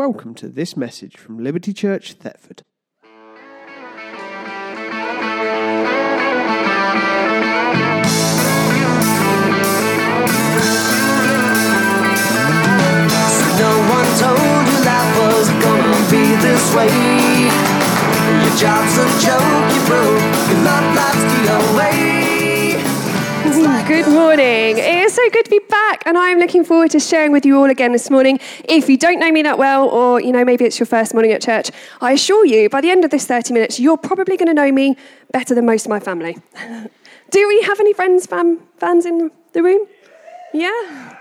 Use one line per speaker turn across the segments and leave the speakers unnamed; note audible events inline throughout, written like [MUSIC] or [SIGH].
Welcome to this message from Liberty Church, Thetford.
No one told you life was gonna be this way. Your job's a joke, you broke. Your love life's the away.
Good morning. It is so good to be back, and I'm looking forward to sharing with you all again this morning. If you don't know me that well, or you know maybe it's your first morning at church, I assure you, by the end of this 30 minutes, you're probably going to know me better than most of my family. [LAUGHS] Do we have any friends, fam, fans in the room? Yeah.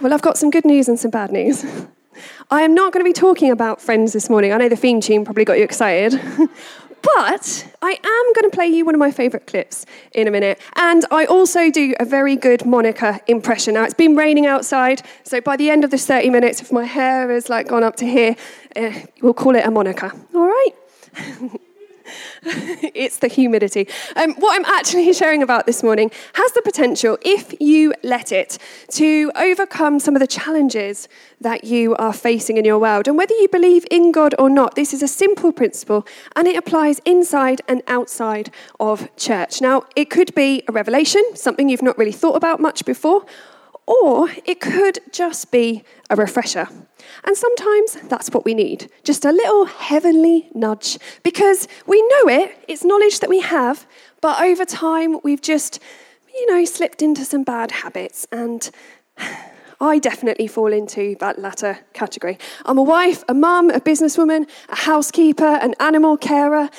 Well, I've got some good news and some bad news. [LAUGHS] I am not going to be talking about friends this morning. I know the theme tune probably got you excited. [LAUGHS] but I am going to play you one of my favourite clips in a minute. And I also do a very good Monica impression. Now, it's been raining outside, so by the end of this 30 minutes, if my hair has like gone up to here, uh, we'll call it a Monica. All right? [LAUGHS] [LAUGHS] it's the humidity. Um, what I'm actually [LAUGHS] sharing about this morning has the potential, if you let it, to overcome some of the challenges that you are facing in your world. And whether you believe in God or not, this is a simple principle and it applies inside and outside of church. Now, it could be a revelation, something you've not really thought about much before, or it could just be a refresher. And sometimes that's what we need just a little heavenly nudge because we know it, it's knowledge that we have, but over time we've just, you know, slipped into some bad habits. And I definitely fall into that latter category. I'm a wife, a mum, a businesswoman, a housekeeper, an animal carer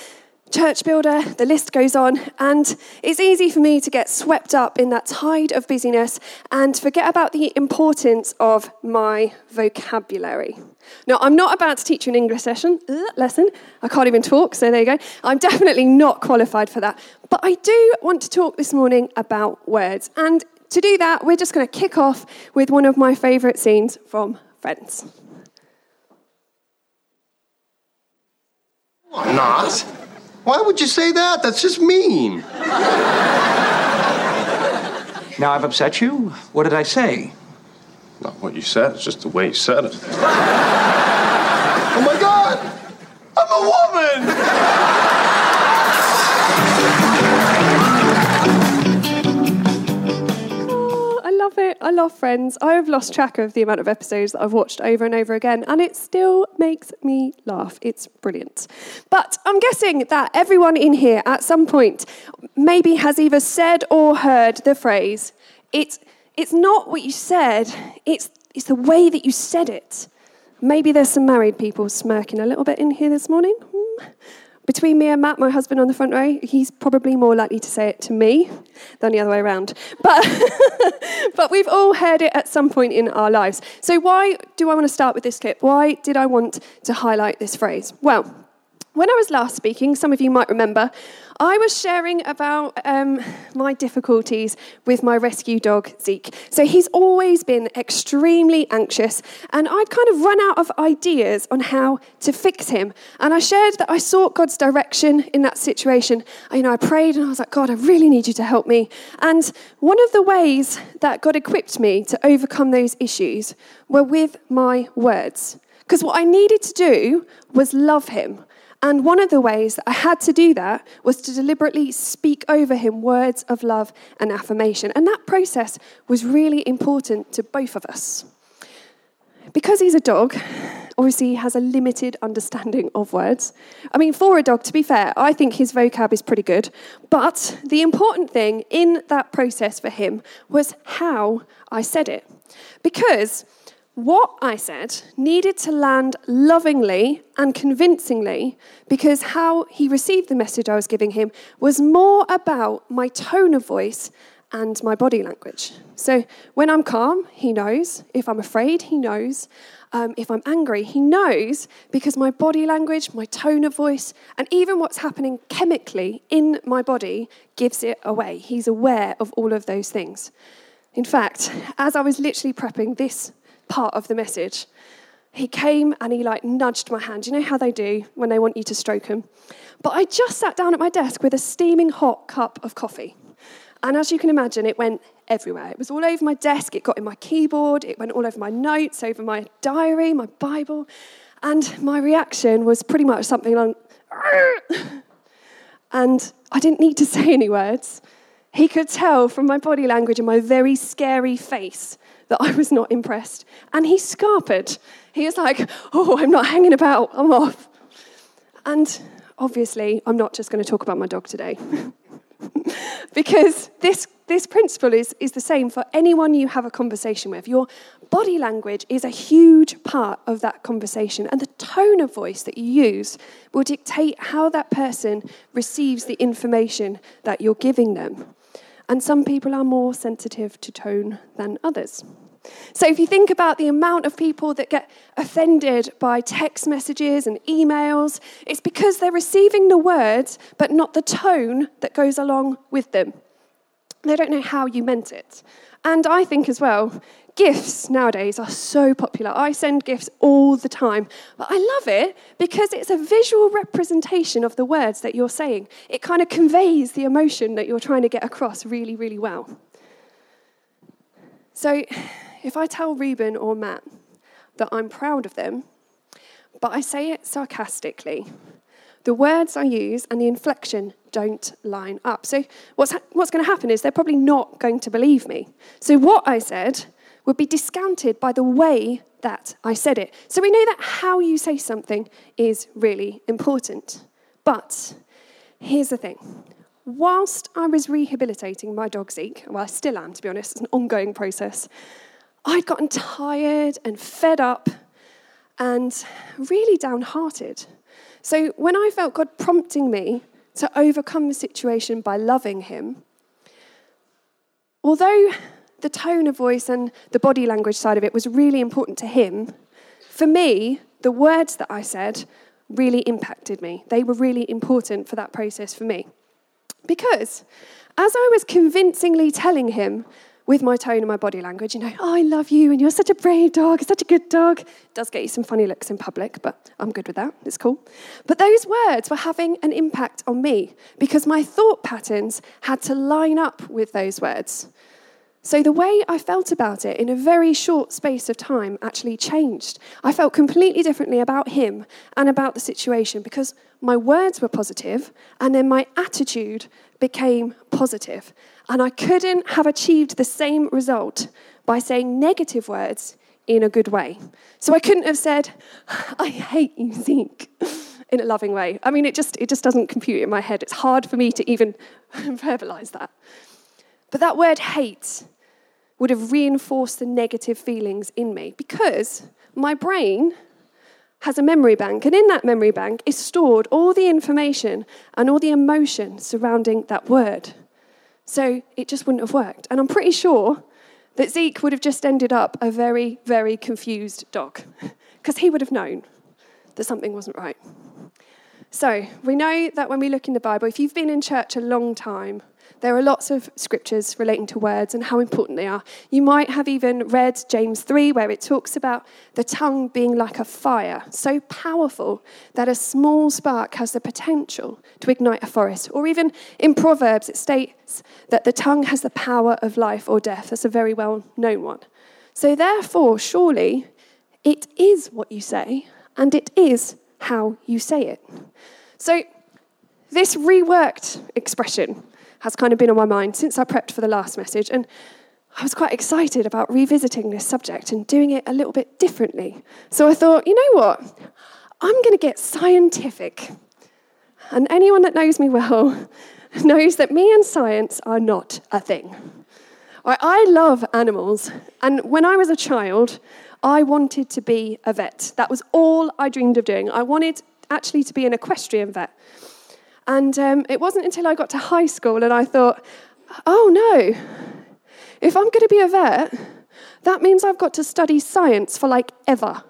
church builder, the list goes on, and it's easy for me to get swept up in that tide of busyness and forget about the importance of my vocabulary. Now, I'm not about to teach you an English session, uh, lesson. I can't even talk, so there you go. I'm definitely not qualified for that. But I do want to talk this morning about words. And to do that, we're just going to kick off with one of my favourite scenes from Friends.
Why Not. Why would you say that? That's just mean.
Now I've upset you? What did I say?
Not what you said, it's just the way you said it. oh my god! I'm a woman!
Love it. I love Friends. I have lost track of the amount of episodes that I've watched over and over again, and it still makes me laugh. It's brilliant. But I'm guessing that everyone in here at some point maybe has either said or heard the phrase, it's, it's not what you said, it's, it's the way that you said it. Maybe there's some married people smirking a little bit in here this morning. Hmm. Between me and Matt, my husband on the front row, he's probably more likely to say it to me than the other way around. But, [LAUGHS] but we've all heard it at some point in our lives. So, why do I want to start with this clip? Why did I want to highlight this phrase? Well, when I was last speaking, some of you might remember, I was sharing about um, my difficulties with my rescue dog, Zeke. So he's always been extremely anxious, and I'd kind of run out of ideas on how to fix him. And I shared that I sought God's direction in that situation. You know, I prayed and I was like, God, I really need you to help me. And one of the ways that God equipped me to overcome those issues were with my words. Because what I needed to do was love him. And one of the ways that I had to do that was to deliberately speak over him words of love and affirmation. And that process was really important to both of us. Because he's a dog, obviously he has a limited understanding of words. I mean, for a dog, to be fair, I think his vocab is pretty good. But the important thing in that process for him was how I said it. Because what I said needed to land lovingly and convincingly because how he received the message I was giving him was more about my tone of voice and my body language. So when I'm calm, he knows. If I'm afraid, he knows. Um, if I'm angry, he knows because my body language, my tone of voice, and even what's happening chemically in my body gives it away. He's aware of all of those things. In fact, as I was literally prepping this part of the message. He came and he like nudged my hand. You know how they do when they want you to stroke them? But I just sat down at my desk with a steaming hot cup of coffee. And as you can imagine, it went everywhere. It was all over my desk, it got in my keyboard, it went all over my notes, over my diary, my Bible. And my reaction was pretty much something like, and I didn't need to [LAUGHS] say any words. He could tell from my body language and my very scary face that I was not impressed. And he scarpered. He was like, Oh, I'm not hanging about, I'm off. And obviously, I'm not just going to talk about my dog today. [LAUGHS] because this, this principle is, is the same for anyone you have a conversation with. Your body language is a huge part of that conversation, and the tone of voice that you use will dictate how that person receives the information that you're giving them. And some people are more sensitive to tone than others. So, if you think about the amount of people that get offended by text messages and emails, it's because they're receiving the words, but not the tone that goes along with them. They don't know how you meant it. And I think as well, gifts nowadays are so popular. I send gifts all the time, but I love it because it's a visual representation of the words that you're saying. It kind of conveys the emotion that you're trying to get across really, really well. So, if I tell Reuben or Matt that I'm proud of them, but I say it sarcastically, the words I use and the inflection don't line up. So, what's, ha- what's going to happen is they're probably not going to believe me. So, what I said would be discounted by the way that I said it. So, we know that how you say something is really important. But here's the thing whilst I was rehabilitating my dog Zeke, well, I still am, to be honest, it's an ongoing process, I'd gotten tired and fed up and really downhearted. So when I felt God prompting me to overcome the situation by loving Him, although the tone of voice and the body language side of it was really important to Him, for me, the words that I said really impacted me. They were really important for that process for me. Because as I was convincingly telling him with my tone and my body language, you know, oh, I love you and you're such a brave dog, such a good dog. It does get you some funny looks in public, but I'm good with that. It's cool. But those words were having an impact on me because my thought patterns had to line up with those words. So the way I felt about it in a very short space of time actually changed. I felt completely differently about him and about the situation because my words were positive and then my attitude became positive. And I couldn't have achieved the same result by saying negative words in a good way. So I couldn't have said, I hate you, Zeke, in a loving way. I mean, it just, it just doesn't compute in my head. It's hard for me to even [LAUGHS] verbalize that. But that word hate would have reinforced the negative feelings in me because my brain has a memory bank, and in that memory bank is stored all the information and all the emotion surrounding that word. So it just wouldn't have worked. And I'm pretty sure that Zeke would have just ended up a very, very confused dog [LAUGHS] because he would have known that something wasn't right. So we know that when we look in the Bible, if you've been in church a long time, there are lots of scriptures relating to words and how important they are. You might have even read James 3, where it talks about the tongue being like a fire, so powerful that a small spark has the potential to ignite a forest. Or even in Proverbs, it states that the tongue has the power of life or death. That's a very well known one. So, therefore, surely it is what you say, and it is how you say it. So, this reworked expression has kind of been on my mind since I prepped for the last message. And I was quite excited about revisiting this subject and doing it a little bit differently. So I thought, you know what? I'm going to get scientific. And anyone that knows me well [LAUGHS] knows that me and science are not a thing. I love animals. And when I was a child, I wanted to be a vet. That was all I dreamed of doing. I wanted actually to be an equestrian vet. And um, it wasn't until I got to high school and I thought, oh no, if I'm going to be a vet, that means I've got to study science for like ever.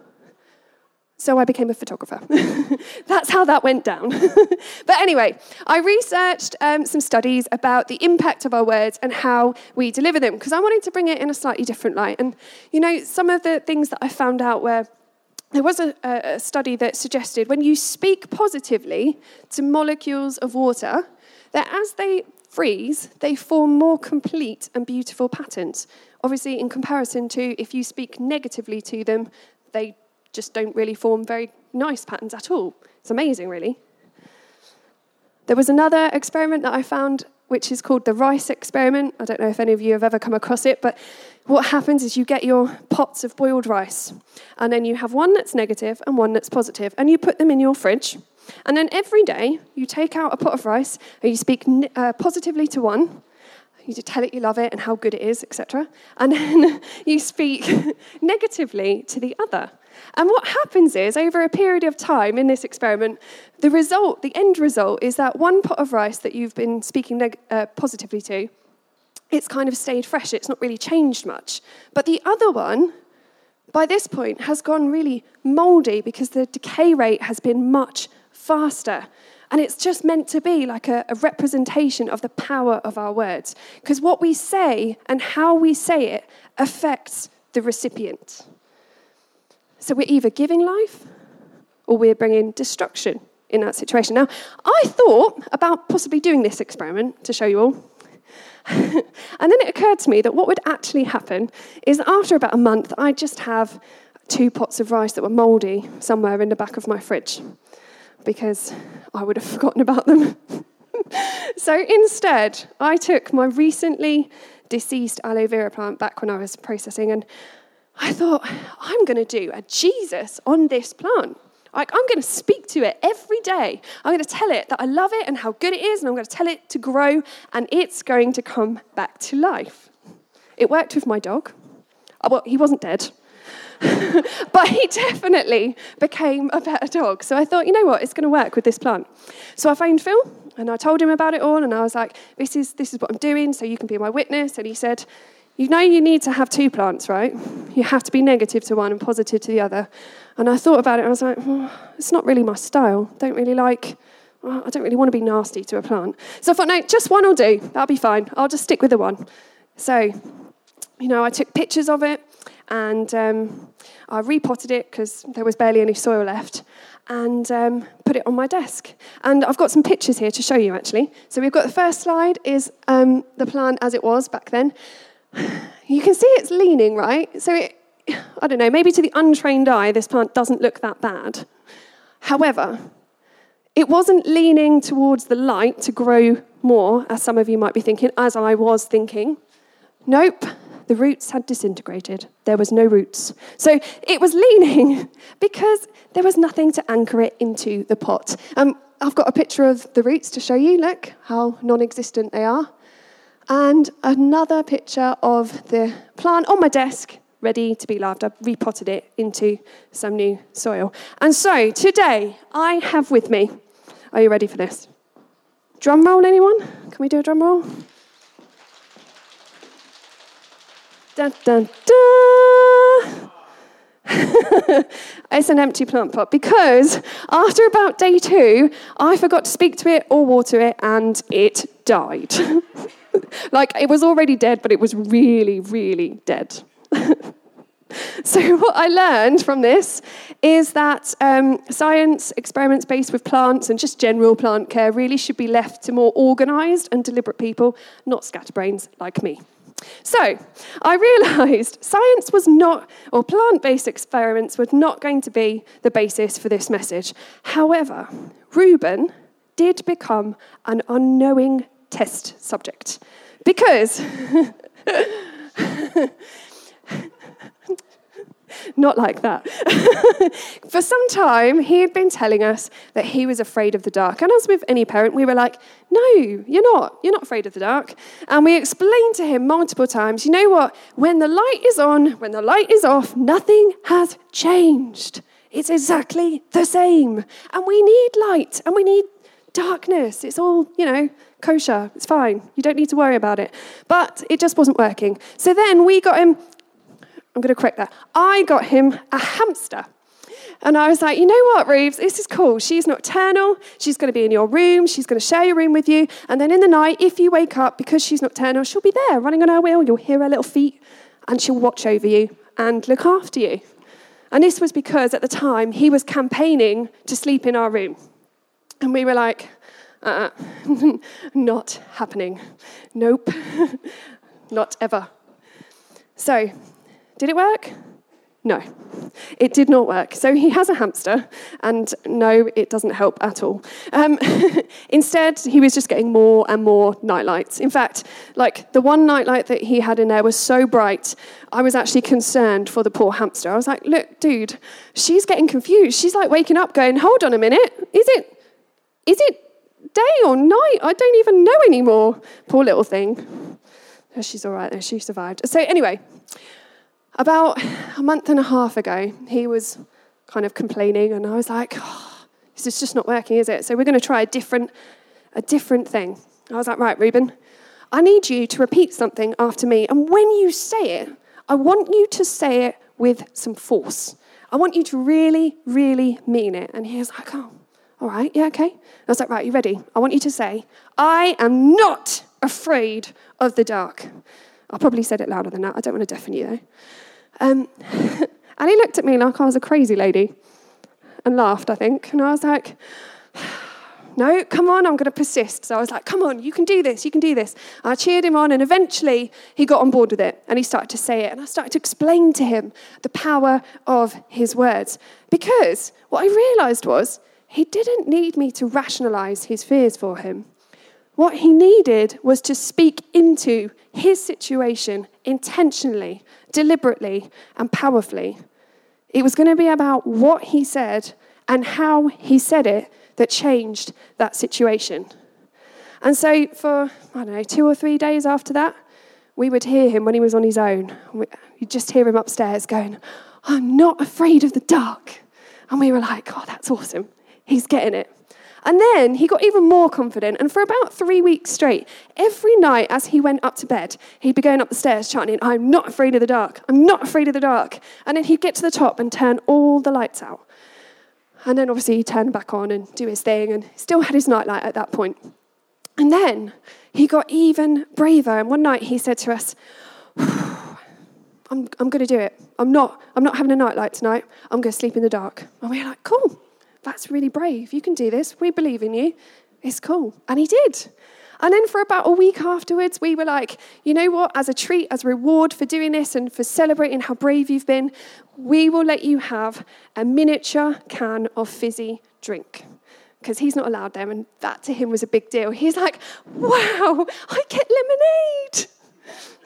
So I became a photographer. [LAUGHS] That's how that went down. [LAUGHS] but anyway, I researched um, some studies about the impact of our words and how we deliver them because I wanted to bring it in a slightly different light. And, you know, some of the things that I found out were there was a, a, study that suggested when you speak positively to molecules of water, that as they freeze, they form more complete and beautiful patterns. Obviously, in comparison to if you speak negatively to them, they just don't really form very nice patterns at all. It's amazing, really. There was another experiment that I found, which is called the rice experiment. I don't know if any of you have ever come across it, but what happens is you get your pots of boiled rice, and then you have one that's negative and one that's positive, and you put them in your fridge. And then every day you take out a pot of rice and you speak uh, positively to one, you tell it you love it and how good it is, etc. And then [LAUGHS] you speak [LAUGHS] negatively to the other. And what happens is, over a period of time in this experiment, the result, the end result, is that one pot of rice that you've been speaking neg- uh, positively to, it's kind of stayed fresh. It's not really changed much. But the other one, by this point, has gone really moldy because the decay rate has been much faster. And it's just meant to be like a, a representation of the power of our words. Because what we say and how we say it affects the recipient. So we're either giving life or we're bringing destruction in that situation. Now, I thought about possibly doing this experiment to show you all. [LAUGHS] and then it occurred to me that what would actually happen is after about a month, I'd just have two pots of rice that were mouldy somewhere in the back of my fridge because I would have [LAUGHS] forgotten about them. [LAUGHS] so instead, I took my recently deceased aloe vera plant back when I was processing, and I thought, I'm going to do a Jesus on this plant. Like, I'm going to speak to it every day. I'm going to tell it that I love it and how good it is, and I'm going to tell it to grow, and it's going to come back to life. It worked with my dog. Oh, well, he wasn't dead. [LAUGHS] but he definitely became a better dog. So I thought, you know what, it's going to work with this plant. So I phoned Phil and I told him about it all, and I was like, this is, this is what I'm doing, so you can be my witness. And he said, you know, you need to have two plants, right? You have to be negative to one and positive to the other. And I thought about it, and I was like, well, it's not really my style. Don't really like. Well, I don't really want to be nasty to a plant. So I thought, no, just one will do. That'll be fine. I'll just stick with the one. So, you know, I took pictures of it and um, I repotted it because there was barely any soil left and um, put it on my desk. And I've got some pictures here to show you actually. So we've got the first slide is um, the plant as it was back then. [SIGHS] You can see it's leaning, right? So it, [SIGHS] I don't know, maybe to the untrained eye, this plant doesn't look that bad. However, it wasn't leaning towards the light to grow more, as some of you might be thinking, as I was thinking. Nope, the roots had disintegrated. There was no roots. So it was leaning [LAUGHS] because there was nothing to anchor it into the pot. Um, I've got a picture of the roots to show you. Look how non existent they are. And another picture of the plant on my desk, ready to be loved. I've repotted it into some new soil. And so today I have with me, are you ready for this? Drum roll, anyone? Can we do a drum roll? Dun, dun, dun. [LAUGHS] it's an empty plant pot because after about day two, I forgot to speak to it or water it and it died. [LAUGHS] [LAUGHS] like it was already dead, but it was really, really dead. [LAUGHS] so, what I learned from this is that um, science, experiments based with plants, and just general plant care really should be left to more organised and deliberate people, not scatterbrains like me. So I realised science was not, or plant based experiments were not going to be the basis for this message. However, Reuben did become an unknowing test subject because [LAUGHS] Not like that. [LAUGHS] For some time, he had been telling us that he was afraid of the dark. And as with any parent, we were like, no, you're not. You're not afraid of the dark. And we explained to him multiple times, you know what? When the light is on, when the light is off, nothing has changed. It's exactly the same. And we need light and we need darkness. It's all, you know, kosher. It's fine. You don't need to worry about it. But it just wasn't working. So then we got him I'm going to correct that. I got him a hamster. And I was like, you know what, Reeves, this is cool. She's nocturnal. She's going to be in your room. She's going to share your room with you. And then in the night, if you wake up, because she's nocturnal, she'll be there running on her wheel. You'll hear her little feet and she'll watch over you and look after you. And this was because at the time he was campaigning to sleep in our room. And we were like, uh, [LAUGHS] not happening. Nope, [LAUGHS] not ever. So, did it work? No, it did not work. So he has a hamster, and no, it doesn't help at all. Um, [LAUGHS] instead, he was just getting more and more nightlights. In fact, like the one nightlight that he had in there was so bright, I was actually concerned for the poor hamster. I was like, look, dude, she's getting confused. She's like waking up going, hold on a minute, is it, is it day or night? I don't even know anymore. Poor little thing. Oh, She's all right she survived. So, anyway, about a month and a half ago, he was kind of complaining, and I was like, oh, "This is just not working, is it?" So we're going to try a different, a different thing. I was like, "Right, Reuben, I need you to repeat something after me, and when you say it, I want you to say it with some force. I want you to really, really mean it." And he was like, "Oh, all right, yeah, okay." I was like, "Right, you ready? I want you to say, I am not afraid of the dark." I probably said it louder than that. I don't want to deafen you though. Um, [LAUGHS] and he looked at me like I was a crazy lady and laughed, I think. And I was like, no, come on, I'm going to persist. So I was like, come on, you can do this, you can do this. I cheered him on, and eventually he got on board with it and he started to say it. And I started to explain to him the power of his words. Because what I realized was he didn't need me to rationalize his fears for him. What he needed was to speak into his situation intentionally, deliberately, and powerfully. It was going to be about what he said and how he said it that changed that situation. And so, for, I don't know, two or three days after that, we would hear him when he was on his own. You'd just hear him upstairs going, I'm not afraid of the dark. And we were like, oh, that's awesome. He's getting it. And then he got even more confident. And for about three weeks straight, every night as he went up to bed, he'd be going up the stairs chanting, I'm not afraid of the dark. I'm not afraid of the dark. And then he'd get to the top and turn all the lights out. And then obviously he'd turn back on and do his thing and still had his nightlight at that point. And then he got even braver. And one night he said to us, I'm, I'm going to do it. I'm not, I'm not having a nightlight tonight. I'm going to sleep in the dark. And we were like, cool. That's really brave. You can do this. We believe in you. It's cool. And he did. And then for about a week afterwards, we were like, you know what? As a treat, as a reward for doing this and for celebrating how brave you've been, we will let you have a miniature can of fizzy drink. Because he's not allowed them, and that to him was a big deal. He's like, wow, I get lemonade.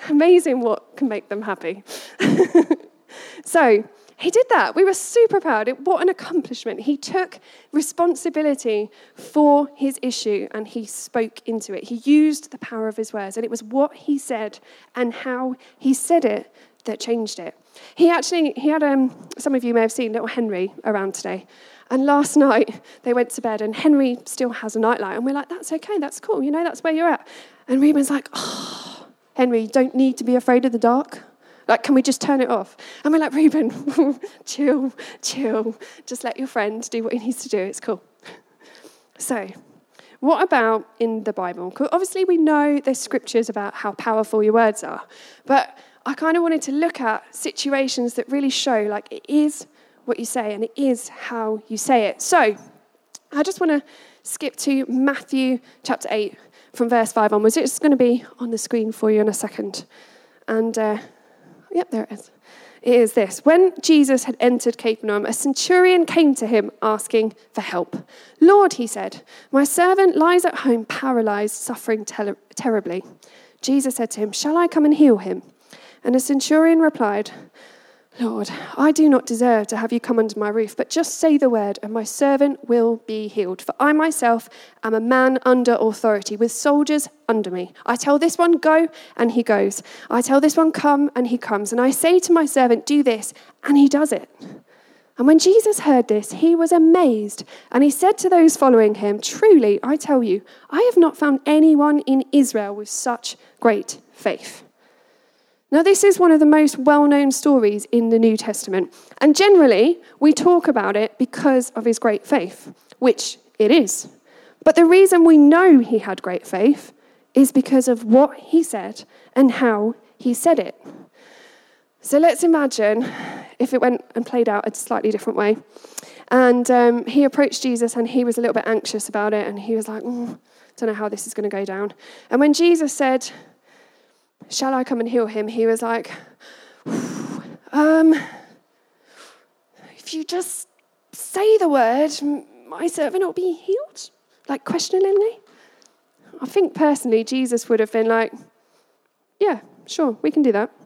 Amazing what can make them happy. [LAUGHS] so he did that. We were super proud. What an accomplishment. He took responsibility for his issue and he spoke into it. He used the power of his words, and it was what he said and how he said it that changed it. He actually, he had, um, some of you may have seen little Henry around today. And last night they went to bed, and Henry still has a nightlight. And we're like, that's okay, that's cool, you know, that's where you're at. And Reuben's like, oh, Henry, you don't need to be afraid of the dark. Like, can we just turn it off? And we're like, Reuben, [LAUGHS] chill, chill. Just let your friend do what he needs to do. It's cool. So, what about in the Bible? obviously, we know there's scriptures about how powerful your words are, but I kind of wanted to look at situations that really show like it is what you say and it is how you say it. So, I just want to skip to Matthew chapter 8 from verse 5 onwards. It's going to be on the screen for you in a second. And, uh, yep, there it is. It is this When Jesus had entered Capernaum, a centurion came to him asking for help. Lord, he said, my servant lies at home paralyzed, suffering ter- terribly. Jesus said to him, Shall I come and heal him? And the centurion replied, Lord, I do not deserve to have you come under my roof, but just say the word, and my servant will be healed. For I myself am a man under authority, with soldiers under me. I tell this one, go, and he goes. I tell this one, come, and he comes. And I say to my servant, do this, and he does it. And when Jesus heard this, he was amazed, and he said to those following him, Truly, I tell you, I have not found anyone in Israel with such great faith. Now, this is one of the most well known stories in the New Testament. And generally, we talk about it because of his great faith, which it is. But the reason we know he had great faith is because of what he said and how he said it. So let's imagine if it went and played out a slightly different way. And um, he approached Jesus and he was a little bit anxious about it. And he was like, oh, don't know how this is going to go down. And when Jesus said, Shall I come and heal him? He was like, um, If you just say the word, my servant will be healed? Like questioningly. I think personally, Jesus would have been like, Yeah, sure, we can do that. [LAUGHS]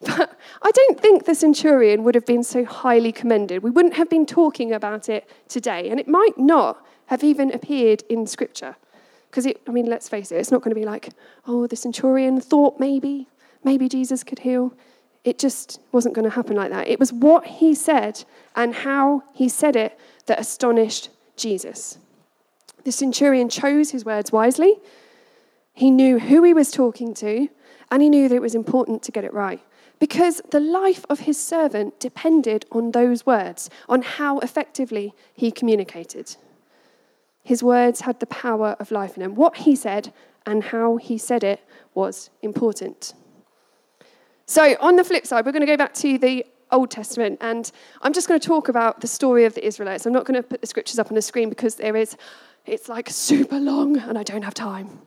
But I don't think the centurion would have been so highly commended. We wouldn't have been talking about it today, and it might not have even appeared in Scripture. Because, I mean, let's face it, it's not going to be like, oh, the centurion thought maybe, maybe Jesus could heal. It just wasn't going to happen like that. It was what he said and how he said it that astonished Jesus. The centurion chose his words wisely. He knew who he was talking to, and he knew that it was important to get it right because the life of his servant depended on those words, on how effectively he communicated. His words had the power of life in them. What he said and how he said it was important. So, on the flip side, we're going to go back to the Old Testament, and I'm just going to talk about the story of the Israelites. I'm not going to put the scriptures up on the screen because there is, it's like super long, and I don't have time.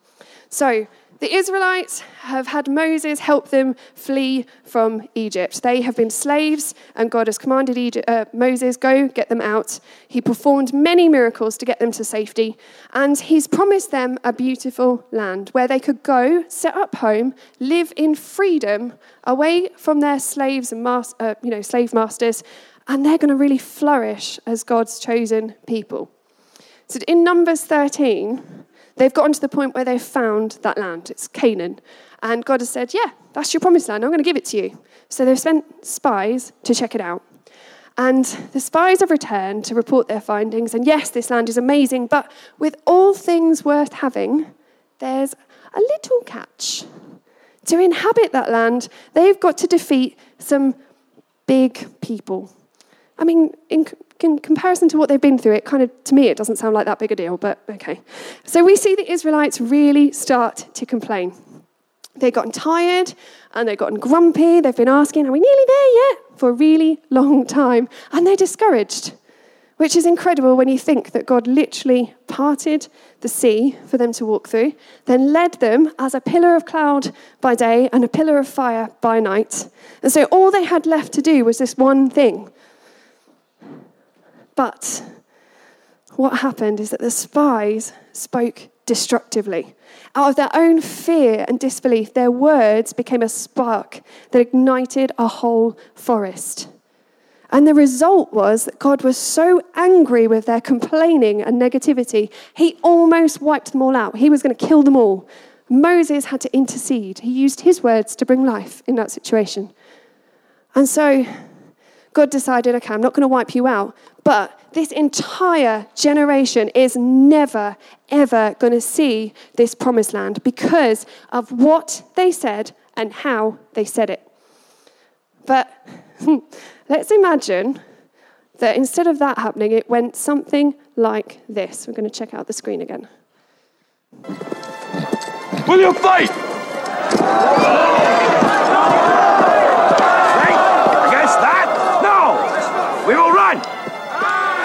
So, the Israelites have had Moses help them flee from Egypt. They have been slaves, and God has commanded Egypt, uh, Moses, go get them out. He performed many miracles to get them to safety, and he's promised them a beautiful land where they could go, set up home, live in freedom, away from their slaves and mas- uh, you know, slave masters, and they're going to really flourish as God's chosen people. So in Numbers 13, They've gotten to the point where they've found that land. It's Canaan. And God has said, Yeah, that's your promised land. I'm going to give it to you. So they've sent spies to check it out. And the spies have returned to report their findings. And yes, this land is amazing, but with all things worth having, there's a little catch. To inhabit that land, they've got to defeat some big people. I mean, in, comparison to what they've been through, it kind of, to me, it doesn't sound like that big a deal, but okay. So we see the Israelites really start to complain. They've gotten tired and they've gotten grumpy. They've been asking, Are we nearly there yet? for a really long time. And they're discouraged, which is incredible when you think that God literally parted the sea for them to walk through, then led them as a pillar of cloud by day and a pillar of fire by night. And so all they had left to do was this one thing but what happened is that the spies spoke destructively. Out of their own fear and disbelief, their words became a spark that ignited a whole forest. And the result was that God was so angry with their complaining and negativity, he almost wiped them all out. He was going to kill them all. Moses had to intercede. He used his words to bring life in that situation. And so God decided, okay, I'm not going to wipe you out, but this entire generation is never, ever going to see this promised land because of what they said and how they said it. But [LAUGHS] let's imagine that instead of that happening, it went something like this. We're going to check out the screen again.
Will you fight? Against that? No! We will run!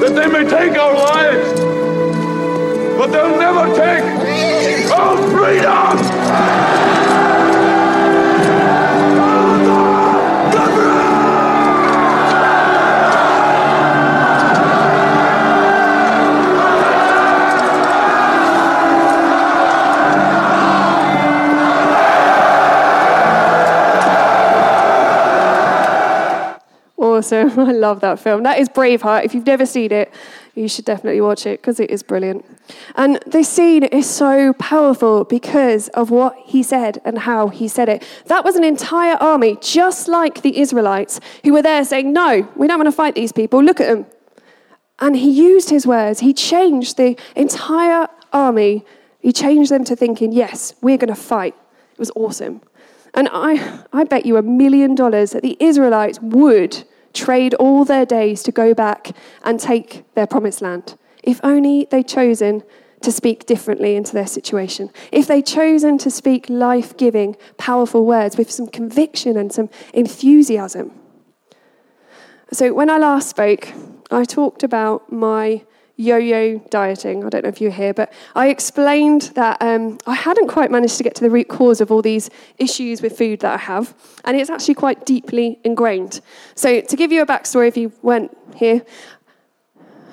that they may take our lives, but they'll never take our freedom!
Awesome. [LAUGHS] I love that film. That is Braveheart. If you've never seen it, you should definitely watch it because it is brilliant. And this scene is so powerful because of what he said and how he said it. That was an entire army, just like the Israelites, who were there saying, No, we don't want to fight these people. Look at them. And he used his words. He changed the entire army. He changed them to thinking, yes, we're going to fight. It was awesome. And I, I bet you a million dollars that the Israelites would trade all their days to go back and take their promised land. If only they'd chosen to speak differently into their situation. If they'd chosen to speak life giving, powerful words with some conviction and some enthusiasm. So, when I last spoke, I talked about my yo yo dieting. I don't know if you were here, but I explained that um, I hadn't quite managed to get to the root cause of all these issues with food that I have, and it's actually quite deeply ingrained. So, to give you a backstory, if you weren't here,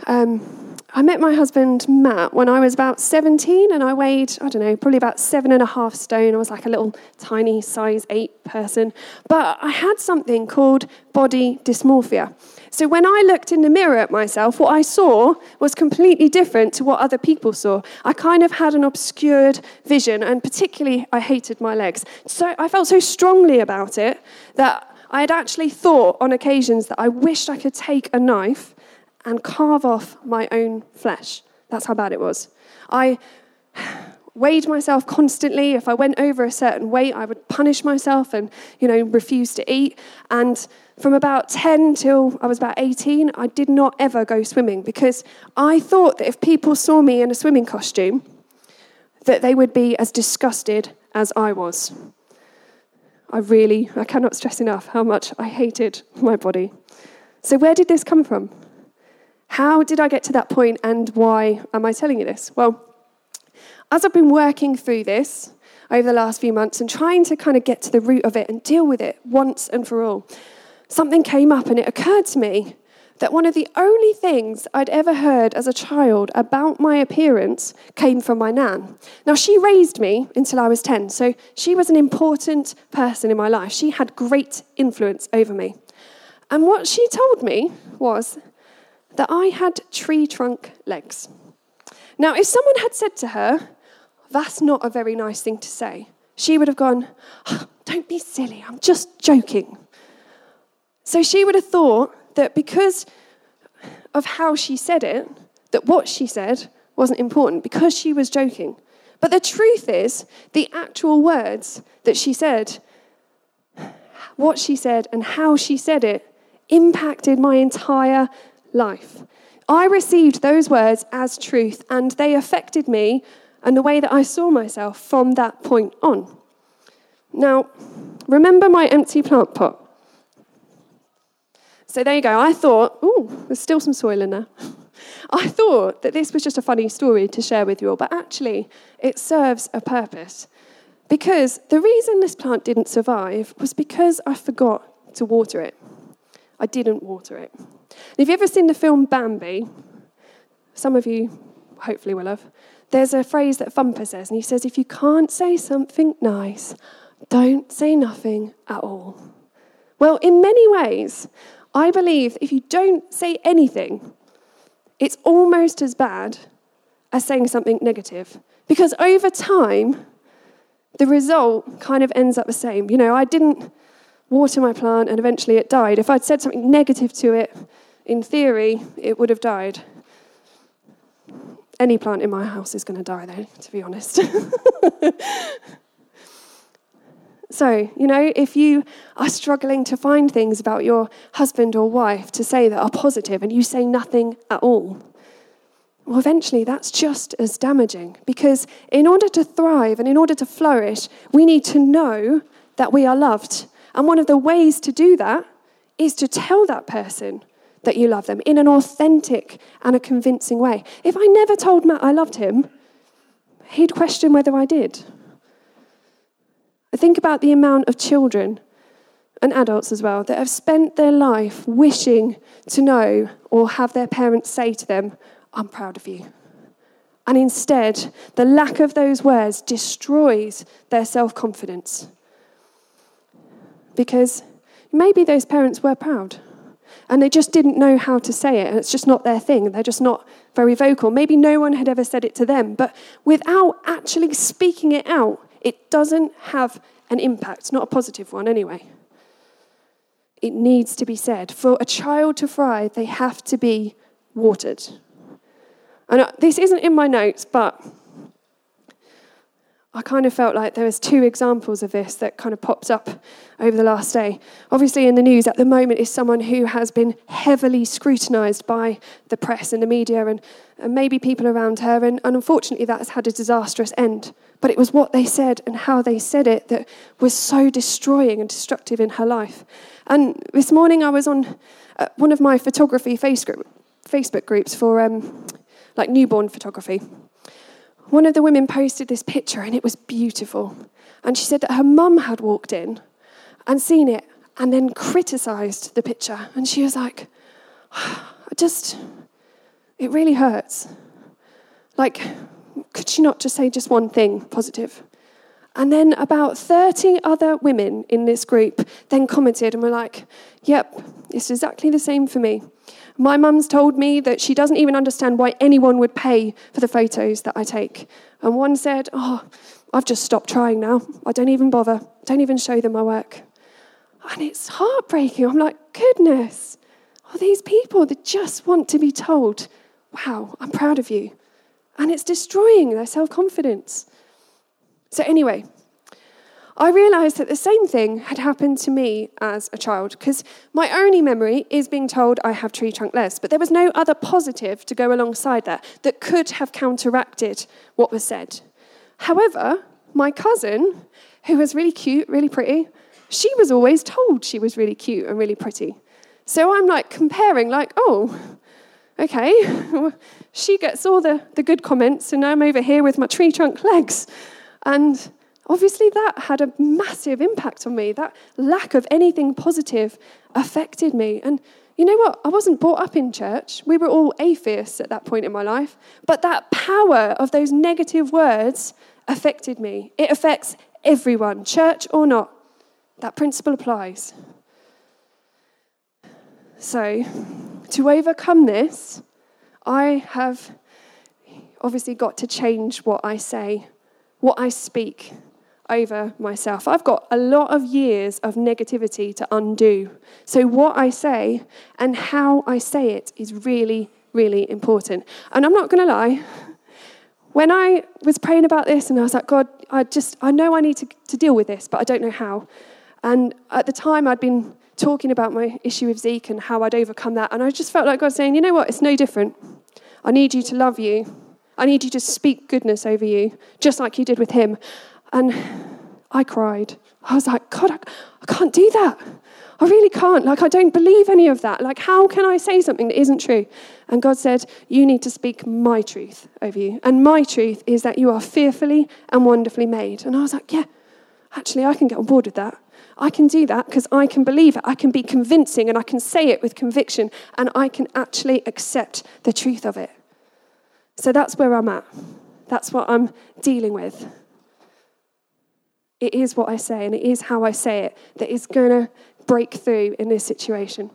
um, I met my husband Matt when I was about 17 and I weighed, I don't know, probably about seven and a half stone. I was like a little tiny size eight person. But I had something called body dysmorphia. So when I looked in the mirror at myself, what I saw was completely different to what other people saw. I kind of had an obscured vision, and particularly I hated my legs. So I felt so strongly about it that I had actually thought on occasions that I wished I could take a knife and carve off my own flesh. That's how bad it was. I weighed myself constantly. If I went over a certain weight, I would punish myself and, you know, refuse to eat. And from about 10 till I was about 18, I did not ever go swimming because I thought that if people saw me in a swimming costume, that they would be as disgusted as I was. I really, I cannot stress enough how much I hated my body. So, where did this come from? How did I get to that point and why am I telling you this? Well, as I've been working through this over the last few months and trying to kind of get to the root of it and deal with it once and for all, something came up and it occurred to me that one of the only things I'd ever heard as a child about my appearance came from my nan. Now, she raised me until I was 10, so she was an important person in my life. She had great influence over me. And what she told me was that I had tree trunk legs. Now, if someone had said to her, that's not a very nice thing to say, she would have gone, oh, Don't be silly, I'm just joking. So she would have thought that because of how she said it, that what she said wasn't important because she was joking. But the truth is, the actual words that she said, what she said, and how she said it impacted my entire life. I received those words as truth, and they affected me and the way that I saw myself from that point on. Now, remember my empty plant pot? So there you go. I thought, oh, there's still some soil in there. [LAUGHS] I thought that this was just a funny story to share with you all, but actually, it serves a purpose. Because the reason this plant didn't survive was because I forgot to water it. I didn't water it. Have you've ever seen the film Bambi? Some of you hopefully will have. There's a phrase that Thumper says, and he says, If you can't say something nice, don't say nothing at all. Well, in many ways, I believe if you don't say anything, it's almost as bad as saying something negative. Because over time, the result kind of ends up the same. You know, I didn't water my plant and eventually it died. If I'd said something negative to it, in theory, it would have died. Any plant in my house is going to die, though, to be honest. [LAUGHS] so, you know, if you are struggling to find things about your husband or wife to say that are positive and you say nothing at all, well, eventually that's just as damaging because in order to thrive and in order to flourish, we need to know that we are loved. And one of the ways to do that is to tell that person that you love them in an authentic and a convincing way. If I never told Matt I loved him, he'd question whether I did. I think about the amount of children and adults as well that have spent their life wishing to know or have their parents say to them, I'm proud of you. And instead, the lack of those words destroys their self confidence. Because maybe those parents were proud and they just didn't know how to say it, and it's just not their thing. They're just not very vocal. Maybe no one had ever said it to them, but without actually speaking it out, it doesn't have an impact, not a positive one anyway. It needs to be said. For a child to thrive, they have to be watered. And uh, this isn't in my notes, but I kind of felt like there was two examples of this that kind of popped up over the last day. Obviously, in the news at the moment is someone who has been heavily scrutinised by the press and the media and, and maybe people around her, and, and unfortunately, that has had a disastrous end. But it was what they said and how they said it that was so destroying and destructive in her life. And this morning, I was on uh, one of my photography Facebook groups for um, like newborn photography one of the women posted this picture and it was beautiful. And she said that her mum had walked in and seen it and then criticized the picture. And she was like, I just, it really hurts. Like, could she not just say just one thing positive? And then about 30 other women in this group then commented and were like, yep, it's exactly the same for me. My mum's told me that she doesn't even understand why anyone would pay for the photos that I take. And one said, Oh, I've just stopped trying now. I don't even bother. Don't even show them my work. And it's heartbreaking. I'm like, goodness, all these people that just want to be told, wow, I'm proud of you. And it's destroying their self confidence. So, anyway, I realised that the same thing had happened to me as a child because my only memory is being told I have tree trunk les, but there was no other positive to go alongside that that could have counteracted what was said. However, my cousin, who was really cute, really pretty, she was always told she was really cute and really pretty. So I'm like comparing, like, oh, okay, [LAUGHS] she gets all the, the good comments, and I'm over here with my tree trunk legs. And Obviously, that had a massive impact on me. That lack of anything positive affected me. And you know what? I wasn't brought up in church. We were all atheists at that point in my life. But that power of those negative words affected me. It affects everyone, church or not. That principle applies. So, to overcome this, I have obviously got to change what I say, what I speak over myself. I've got a lot of years of negativity to undo. So, what I say and how I say it is really, really important. And I'm not going to lie, when I was praying about this and I was like, God, I just, I know I need to, to deal with this, but I don't know how. And at the time, I'd been talking about my issue with Zeke and how I'd overcome that. And I just felt like God saying, you know what, it's no different. I need you to love you. I need you to speak goodness over you, just like you did with him. And I cried. I was like, God, I, I can't do that. I really can't. Like, I don't believe any of that. Like, how can I say something that isn't true? And God said, You need to speak my truth over you. And my truth is that you are fearfully and wonderfully made. And I was like, Yeah, actually, I can get on board with that. I can do that because I can believe it. I can be convincing and I can say it with conviction and I can actually accept the truth of it. So that's where I'm at. That's what I'm dealing with. It is what I say, and it is how I say it that is going to break through in this situation.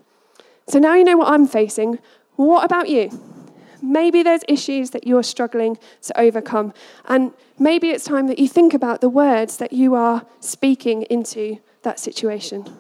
So now you know what I'm facing. What about you? Maybe there's issues that you're struggling to overcome. And maybe it's time that you think about the words that you are speaking into that situation.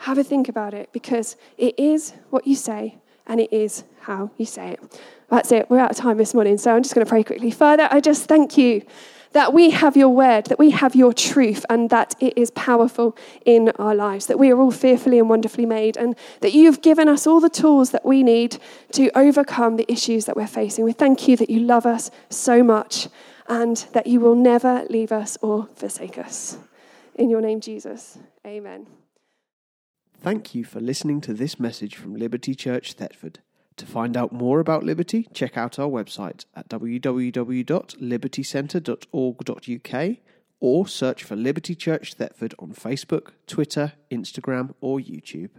Have a think about it because it is what you say and it is how you say it. That's it. We're out of time this morning, so I'm just going to pray quickly. Father, I just thank you that we have your word, that we have your truth, and that it is powerful in our lives, that we are all fearfully and wonderfully made, and that you've given us all the tools that we need to overcome the issues that we're facing. We thank you that you love us so much and that you will never leave us or forsake us. In your name, Jesus. Amen.
Thank you for listening to this message from Liberty Church Thetford. To find out more about Liberty, check out our website at www.libertycentre.org.uk or search for Liberty Church Thetford on Facebook, Twitter, Instagram, or YouTube.